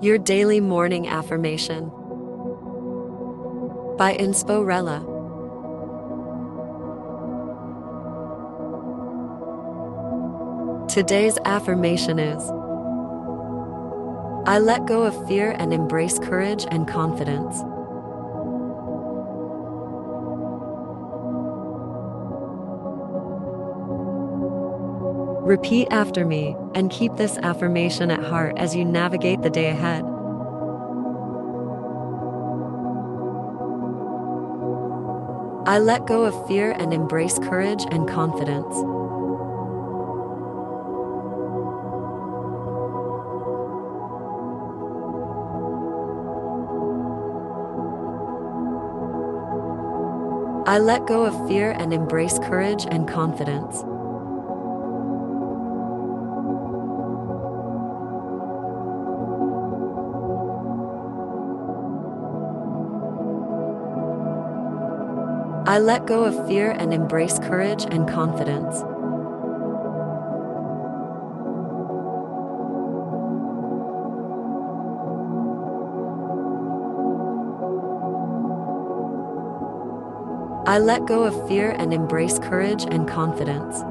Your daily morning affirmation by Insporella. Today's affirmation is I let go of fear and embrace courage and confidence. Repeat after me and keep this affirmation at heart as you navigate the day ahead. I let go of fear and embrace courage and confidence. I let go of fear and embrace courage and confidence. I let go of fear and embrace courage and confidence. I let go of fear and embrace courage and confidence.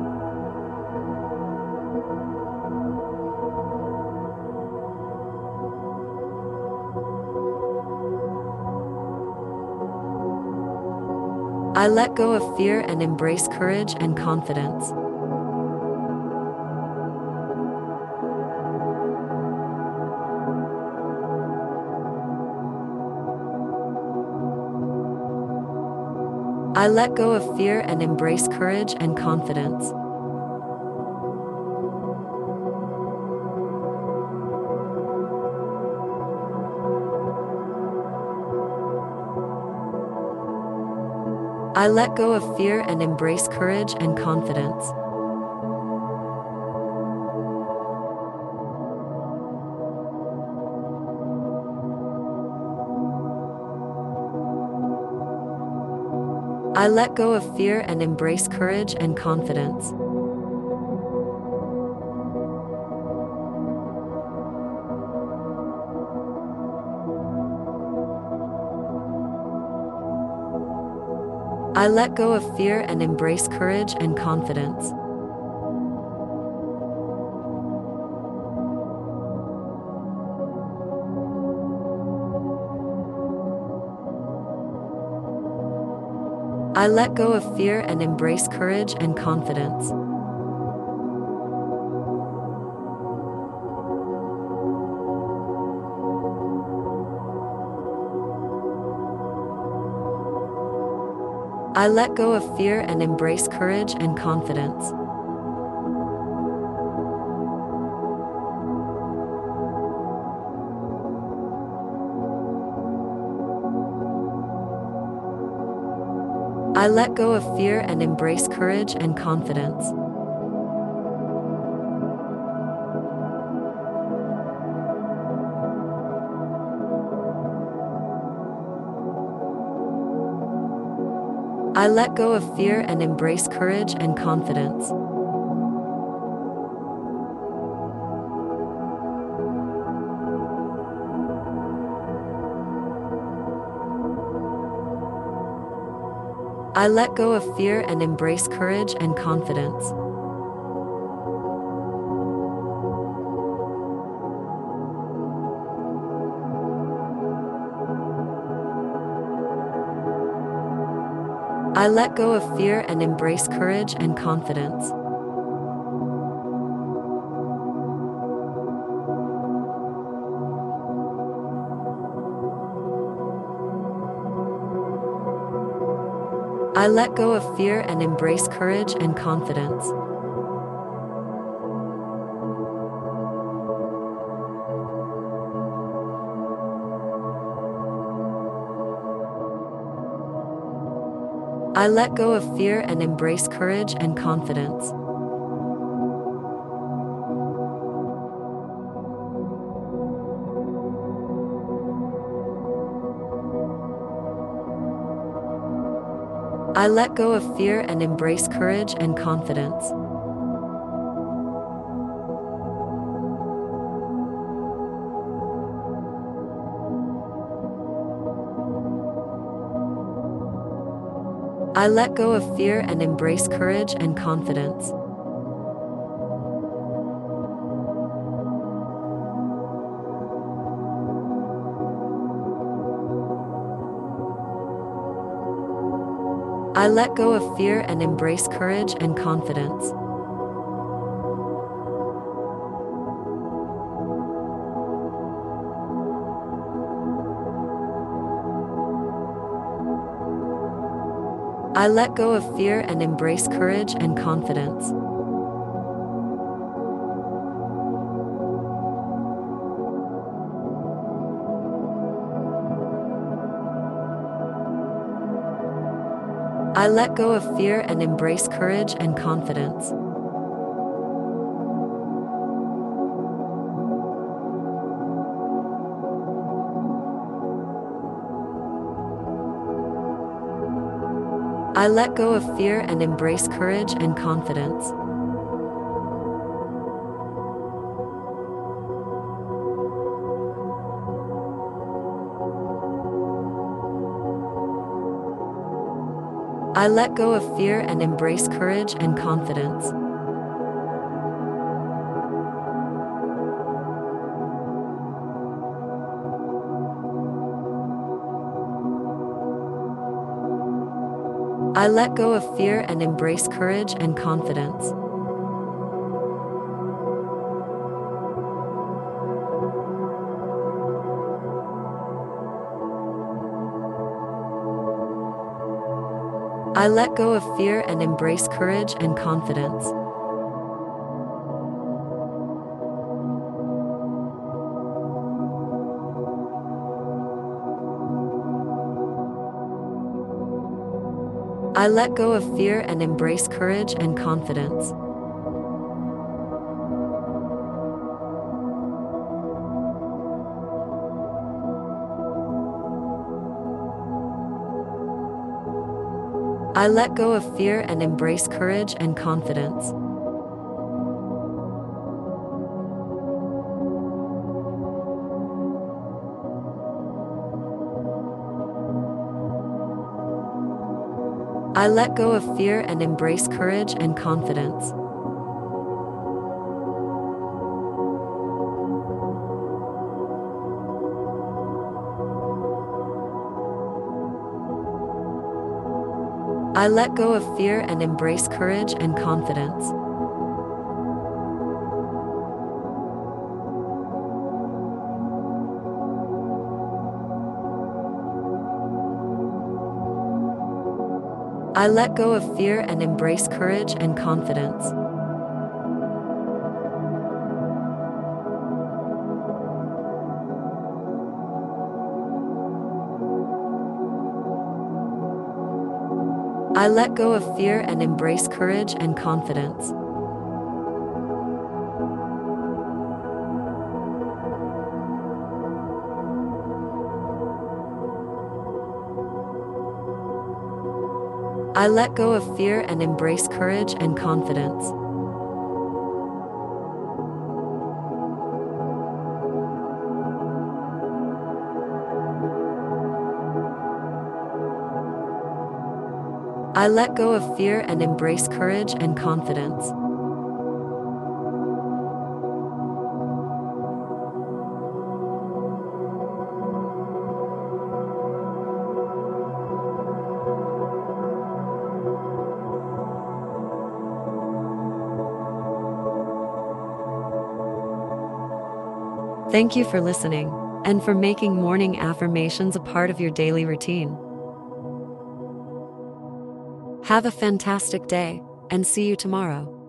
I let go of fear and embrace courage and confidence. I let go of fear and embrace courage and confidence. I let go of fear and embrace courage and confidence. I let go of fear and embrace courage and confidence. I let go of fear and embrace courage and confidence. I let go of fear and embrace courage and confidence. I let go of fear and embrace courage and confidence. I let go of fear and embrace courage and confidence. I let go of fear and embrace courage and confidence. I let go of fear and embrace courage and confidence. I let go of fear and embrace courage and confidence. I let go of fear and embrace courage and confidence. I let go of fear and embrace courage and confidence. I let go of fear and embrace courage and confidence. I let go of fear and embrace courage and confidence. I let go of fear and embrace courage and confidence. I let go of fear and embrace courage and confidence. I let go of fear and embrace courage and confidence. I let go of fear and embrace courage and confidence. I let go of fear and embrace courage and confidence. I let go of fear and embrace courage and confidence. I let go of fear and embrace courage and confidence. I let go of fear and embrace courage and confidence. I let go of fear and embrace courage and confidence. I let go of fear and embrace courage and confidence. I let go of fear and embrace courage and confidence. I let go of fear and embrace courage and confidence. I let go of fear and embrace courage and confidence. I let go of fear and embrace courage and confidence. I let go of fear and embrace courage and confidence. Thank you for listening and for making morning affirmations a part of your daily routine. Have a fantastic day and see you tomorrow.